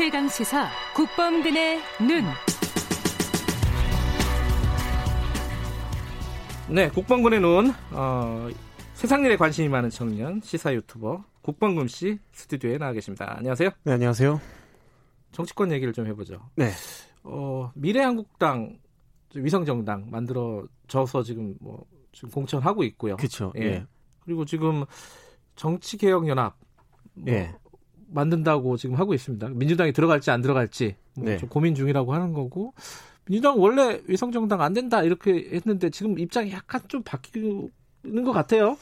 최강 시사 국범근의 눈. 네, 국방군의 눈. 어, 세상 일에 관심이 많은 청년 시사 유튜버 국방군 씨 스튜디오에 나와 계십니다. 안녕하세요. 네, 안녕하세요. 정치권 얘기를 좀 해보죠. 네. 어, 미래한국당 위성정당 만들어져서 지금 뭐 지금 공천하고 있고요. 그렇죠. 예. 예. 그리고 지금 정치개혁연합 뭐 예. 만든다고 지금 하고 있습니다. 민주당이 들어갈지 안 들어갈지 뭐 네. 좀 고민 중이라고 하는 거고 민주당 원래 위성 정당 안 된다 이렇게 했는데 지금 입장이 약간 좀 바뀌는 것 같아요.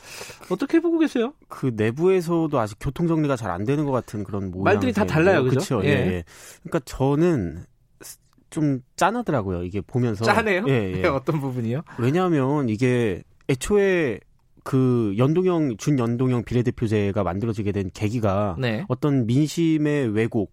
어떻게 보고 계세요? 그 내부에서도 아직 교통 정리가 잘 안 되는 것 같은 그런 모양. 말들이 다 달라요? 그렇죠. 예. 예. 예. 그러니까 저는 좀 짠하더라고요. 이게 보면서. 짠해요? 예, 예. 어떤 부분이요? 왜냐하면 이게 애초에 그 연동형 준연동형 비례대표제가 만들어지게 된 계기가 네. 어떤 민심의 왜곡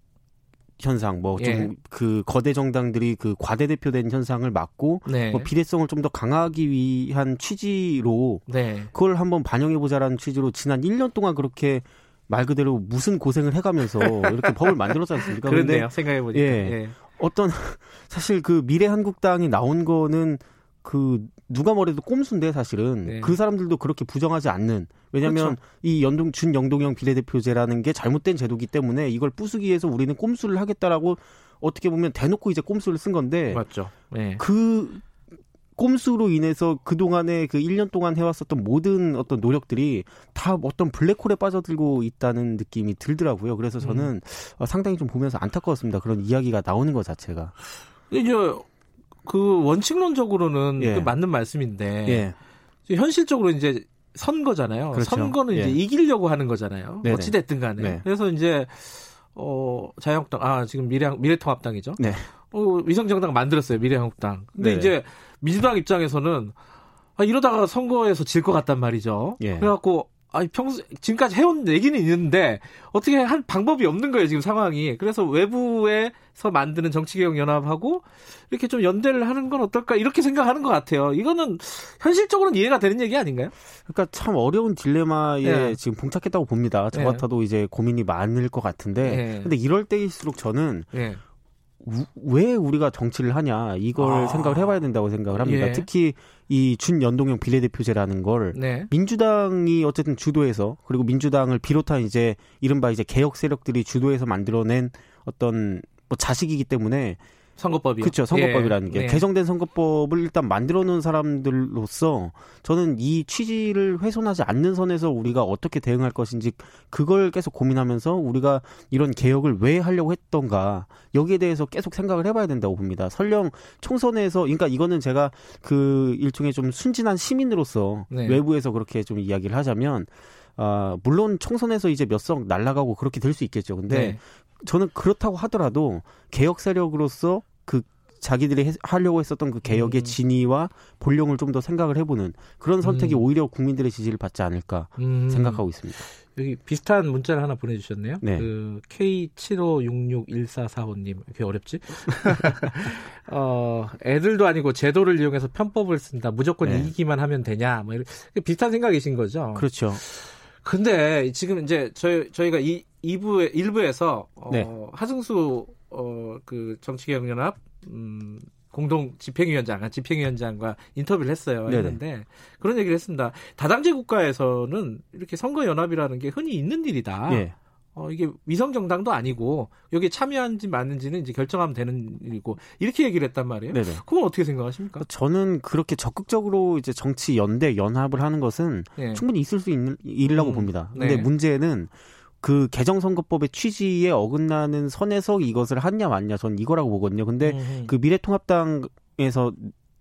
현상, 뭐좀 예. 그 거대 정당들이 그 과대대표된 현상을 막고 네. 뭐 비례성을 좀 더 강화하기 위한 취지로 네. 그걸 한번 반영해 보자라는 취지로 지난 1년 동안 그렇게 말 그대로 무슨 고생을 해가면서 이렇게 법을 만들었지 않습니까? 근데 그런데요. 생각해 보니까. 예. 예. 어떤 사실 그 미래 한국당이 나온 거는 그 누가 뭐래도 꼼수인데 사실은 네. 그 사람들도 그렇게 부정하지 않는 왜냐하면 그렇죠. 이 연동 준연동형 비례대표제라는 게 잘못된 제도기 때문에 이걸 부수기 위해서 우리는 꼼수를 하겠다라고 어떻게 보면 대놓고 이제 꼼수를 쓴 건데 맞죠. 예. 그 꼼수로 인해서 그동안에 그 1년 동안 해왔었던 모든 어떤 노력들이 다 어떤 블랙홀에 빠져들고 있다는 느낌이 들더라고요. 그래서 저는 어, 상당히 좀 보면서 안타까웠습니다. 그런 이야기가 나오는 것 자체가. 이제 그 원칙론적으로는 예. 그 맞는 말씀인데 예. 현실적으로 이제 선거잖아요. 그렇죠. 선거는 이제 예. 이기려고 하는 거잖아요. 네네. 어찌 됐든 간에. 네. 그래서 이제 어 자유한국당 아 지금 미래 미래통합당이죠. 네. 어 위성정당 만들었어요. 미래한국당. 근데 네네. 이제 민주당 입장에서는 아 이러다가 선거에서 질 것 같단 말이죠. 예. 그래갖고 아니 평소 지금까지 해온 얘기는 있는데 어떻게 한 방법이 없는 거예요 지금 상황이. 그래서 외부에서 만드는 정치개혁 연합하고 이렇게 좀 연대를 하는 건 어떨까 이렇게 생각하는 것 같아요. 이거는 현실적으로는 이해가 되는 얘기 아닌가요? 그러니까 참 어려운 딜레마에 예. 지금 봉착했다고 봅니다. 저 예. 같아도 이제 고민이 많을 것 같은데. 예. 근데 이럴 때일수록 저는 예. 우- 왜 우리가 정치를 하냐 이걸 아. 생각을 해봐야 된다고 생각을 합니다. 예. 특히 이 준연동형 비례대표제라는 걸 네. 민주당이 어쨌든 주도해서 그리고 민주당을 비롯한 이제 이른바 이제 개혁 세력들이 주도해서 만들어낸 어떤 뭐 자식이기 때문에 선거법이요. 그렇죠 선거법이라는 게 예. 개정된 선거법을 일단 만들어 놓은 사람들로서 저는 이 취지를 훼손하지 않는 선에서 우리가 어떻게 대응할 것인지 그걸 계속 고민하면서 우리가 이런 개혁을 왜 하려고 했던가 여기에 대해서 계속 생각을 해봐야 된다고 봅니다. 설령 총선에서 그러니까 이거는 제가 그 일종의 좀 순진한 시민으로서 네. 외부에서 그렇게 좀 이야기를 하자면 아 물론 총선에서 이제 몇 석 날라가고 그렇게 될 수 있겠죠. 근데 네. 저는 그렇다고 하더라도 개혁 세력으로서 그 자기들이 해- 하려고 했었던 그 개혁의 음. 진위와 본령을 좀 더 생각을 해보는 그런 선택이 음. 오히려 국민들의 지지를 받지 않을까 음, 생각하고 있습니다. 여기 비슷한 문자를 하나 보내주셨네요. 네. 그 K75661445님 이렇게 어렵지? 어 애들도 아니고 제도를 이용해서 편법을 쓴다. 무조건 네. 이기기만 하면 되냐? 뭐 이런 비슷한 생각이신 거죠. 그렇죠. 근데 지금 이제 저희 저희가 이 2부에 1부에서 어, 네. 하승수 어 그 정치개혁연합 음 공동 집행위원장, 아, 집행위원장과 인터뷰를 했어요. 네네. 했는데 그런 얘기를 했습니다. 다당제 국가에서는 이렇게 선거 연합이라는 게 흔히 있는 일이다. 예. 어, 이게 위성 정당도 아니고 여기에 참여한지 맞는지는 이제 결정하면 되는 일이고 이렇게 얘기를 했단 말이에요. 네네. 그건 어떻게 생각하십니까? 저는 그렇게 적극적으로 이제 정치 연대 연합을 하는 것은 예. 충분히 있을 수 있는 일이라고 음, 봅니다. 근데 네. 문제는 그 개정 선거법의 취지에 어긋나는 선에서 이것을 하냐 마냐 저는 이거라고 보거든요. 근데 음, 그 미래통합당에서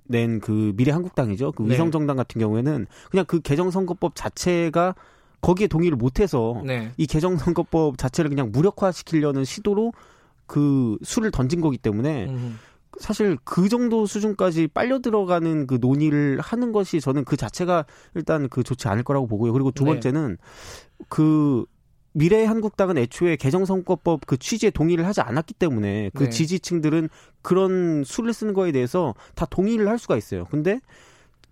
낸 그 미래한국당이죠. 그 네. 위성정당 같은 경우에는 그냥 그 개정선거법 자체가 거기에 동의를 못해서 네. 이 개정선거법 자체를 그냥 무력화시키려는 시도로 그 수를 던진 거기 때문에 음, 사실 그 정도 수준까지 빨려 들어가는 그 논의를 하는 것이 저는 그 자체가 일단 그 좋지 않을 거라고 보고요. 그리고 두 네. 번째는 그 미래 한국당은 애초에 개정선거법 그 취지에 동의를 하지 않았기 때문에 그 네. 지지층들은 그런 수를 쓰는 거에 대해서 다 동의를 할 수가 있어요. 근데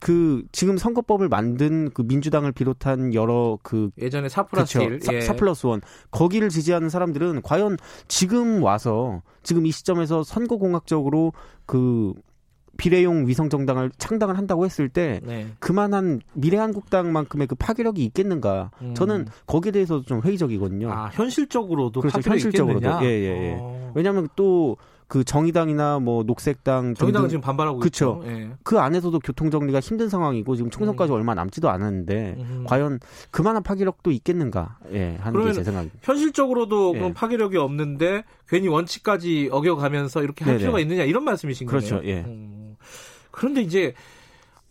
그 지금 선거법을 만든 그 민주당을 비롯한 여러 그 예전에 사 플러스 그쵸. 1. 사, 예. 사 플러스 원 거기를 지지하는 사람들은 과연 지금 와서 지금 이 시점에서 선거 공학적으로 그 비례용 위성 정당을 창당을 한다고 했을 때 네. 그만한 미래한국당만큼의 그 파괴력이 있겠는가? 음. 저는 거기에 대해서도 좀 회의적이거든요. 아, 현실적으로도 그렇죠. 현실적으로도. 있겠느냐? 예, 예, 예. 어. 왜냐하면 또 그 정의당이나 뭐 녹색당 정의당은 지금 반발하고 그쵸. 있죠. 예. 그 안에서도 교통 정리가 힘든 상황이고 지금 총선까지 얼마 남지도 않았는데 음. 과연 그만한 파괴력도 있겠는가? 예, 하는 게 제 생각입니다. 현실적으로도 예. 그런 파괴력이 없는데 괜히 원칙까지 어겨가면서 이렇게 할 네네. 필요가 있느냐 이런 말씀이신 거네요. 그렇죠, 예. 음. 그런데 이제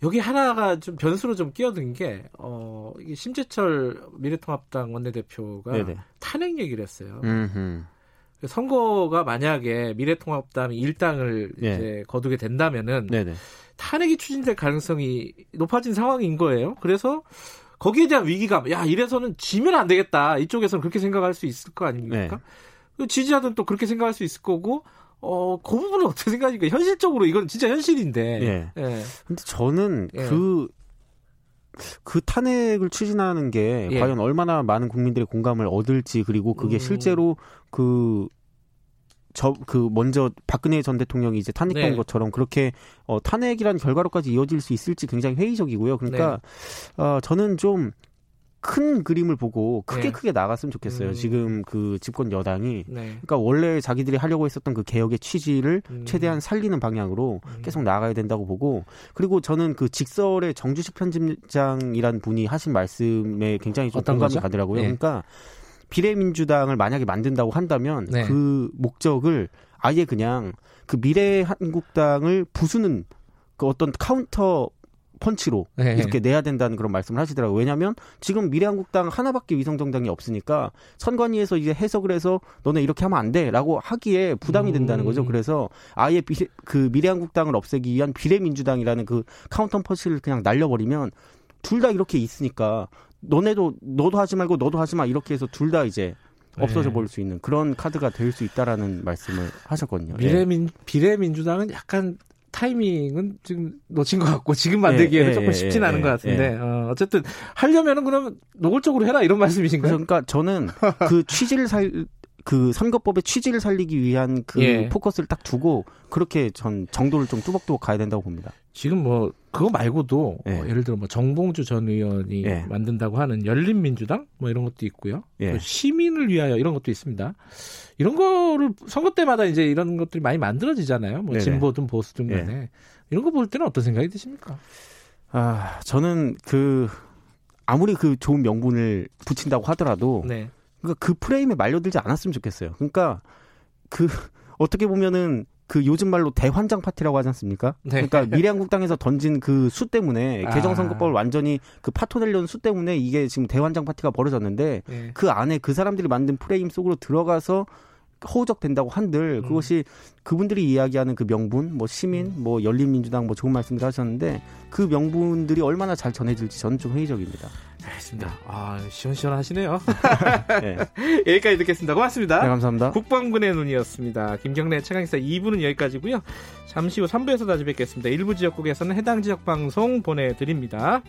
여기 하나가 좀 변수로 좀 끼어든 게 어, 이게 심재철 미래통합당 원내대표가 네네. 탄핵 얘기를 했어요. 음, 선거가 만약에 미래통합당이 일당을 예. 이제 거두게 된다면은 네네. 탄핵이 추진될 가능성이 높아진 상황인 거예요. 그래서 거기에 대한 위기감, 야 이래서는 지면 안 되겠다. 이쪽에서는 그렇게 생각할 수 있을 거 아닙니까? 그 지지자들은 또 그렇게 생각할 수 있을 거고, 어, 그 부분은 어떻게 생각하니까 현실적으로 이건 진짜 현실인데. 예. 예. 근데 저는 예. 그, 그 탄핵을 추진하는 게 예. 과연 얼마나 많은 국민들의 공감을 얻을지 그리고 그게 음. 실제로 그, 저, 그, 먼저 박근혜 전 대통령이 이제 탄핵된 네. 것처럼 그렇게, 어, 탄핵이란 결과로까지 이어질 수 있을지 굉장히 회의적이고요. 그러니까, 네. 어, 저는 좀 큰 그림을 보고 크게 네. 크게 나갔으면 좋겠어요. 음. 지금 그 집권 여당이. 네. 그러니까 원래 자기들이 하려고 했었던 그 개혁의 취지를 음. 최대한 살리는 방향으로 음. 계속 나가야 된다고 보고 그리고 저는 그 직설의 정주식 편집장이란 분이 하신 말씀에 굉장히 좀 공감이 거죠? 가더라고요. 예. 그러니까 비례민주당을 만약에 만든다고 한다면 네. 그 목적을 아예 그냥 그 미래 한국당을 부수는 그 어떤 카운터 펀치로 네. 이렇게 내야 된다는 그런 말씀을 하시더라고요. 왜냐하면 지금 미래한국당 하나밖에 위성정당이 없으니까 선관위에서 이제 해석을 해서 너네 이렇게 하면 안 돼라고 하기에 부담이 된다는 거죠. 음. 그래서 아예 비례, 그 미래한국당을 없애기 위한 비례민주당이라는 그 카운터 펀치를 그냥 날려버리면 둘 다 이렇게 있으니까 너네도 너도 하지 말고 너도 하지 마 이렇게 해서 둘 다 이제 없어져 네. 버릴 수 있는 그런 카드가 될 수 있다라는 말씀을 하셨거든요. 예. 미래민, 비례민주당은 약간 타이밍은 지금 놓친 것 같고 지금 만들기에는 예, 조금 예, 쉽진 예, 않은 예, 것 같은데 어, 어쨌든 하려면은 그러면 노골적으로 해라 이런 말씀이신가요? 그러니까 저는 그 취지를 살, 그 선거법의 취지를 살리기 위한 그 예. 포커스를 딱 두고 그렇게 전 정도를 좀 뚜벅뚜벅 가야 된다고 봅니다. 지금 뭐 그거 말고도 예. 어, 예를 들어 뭐 정봉주 전 의원이 예. 만든다고 하는 열린민주당 뭐 이런 것도 있고요. 예. 또 시민을 위하여 이런 것도 있습니다. 이런 거를 선거 때마다 이제 이런 것들이 많이 만들어지잖아요. 뭐 네네. 진보든 보수든 간에 이런 거 볼 때는 어떤 생각이 드십니까? 아, 저는 그 아무리 그 좋은 명분을 붙인다고 하더라도 네. 그러니까 그 프레임에 말려들지 않았으면 좋겠어요. 그러니까 그 어떻게 보면은 그 요즘 말로 대환장 파티라고 하지 않습니까? 네. 그러니까 미래한국당에서 던진 그 수 때문에 아. 개정선거법을 완전히 그 파토 내려는 수 때문에 이게 지금 대환장 파티가 벌어졌는데 네. 그 안에 그 사람들이 만든 프레임 속으로 들어가서 허우적된다고 한들 음. 그것이 그분들이 이야기하는 그 명분, 뭐 시민, 뭐 열린민주당 뭐 좋은 말씀들 하셨는데 그 명분들이 얼마나 잘 전해질지 저는 좀 회의적입니다. 알겠습니다. 아 시원시원하시네요. 네, 여기까지 듣겠습니다. 고맙습니다. 네, 감사합니다. 국방군의 눈이었습니다. 김경래 최강기사 2부는 여기까지고요. 잠시 후 3부에서 다시 뵙겠습니다. 일부 지역국에서는 해당 지역 방송 보내드립니다.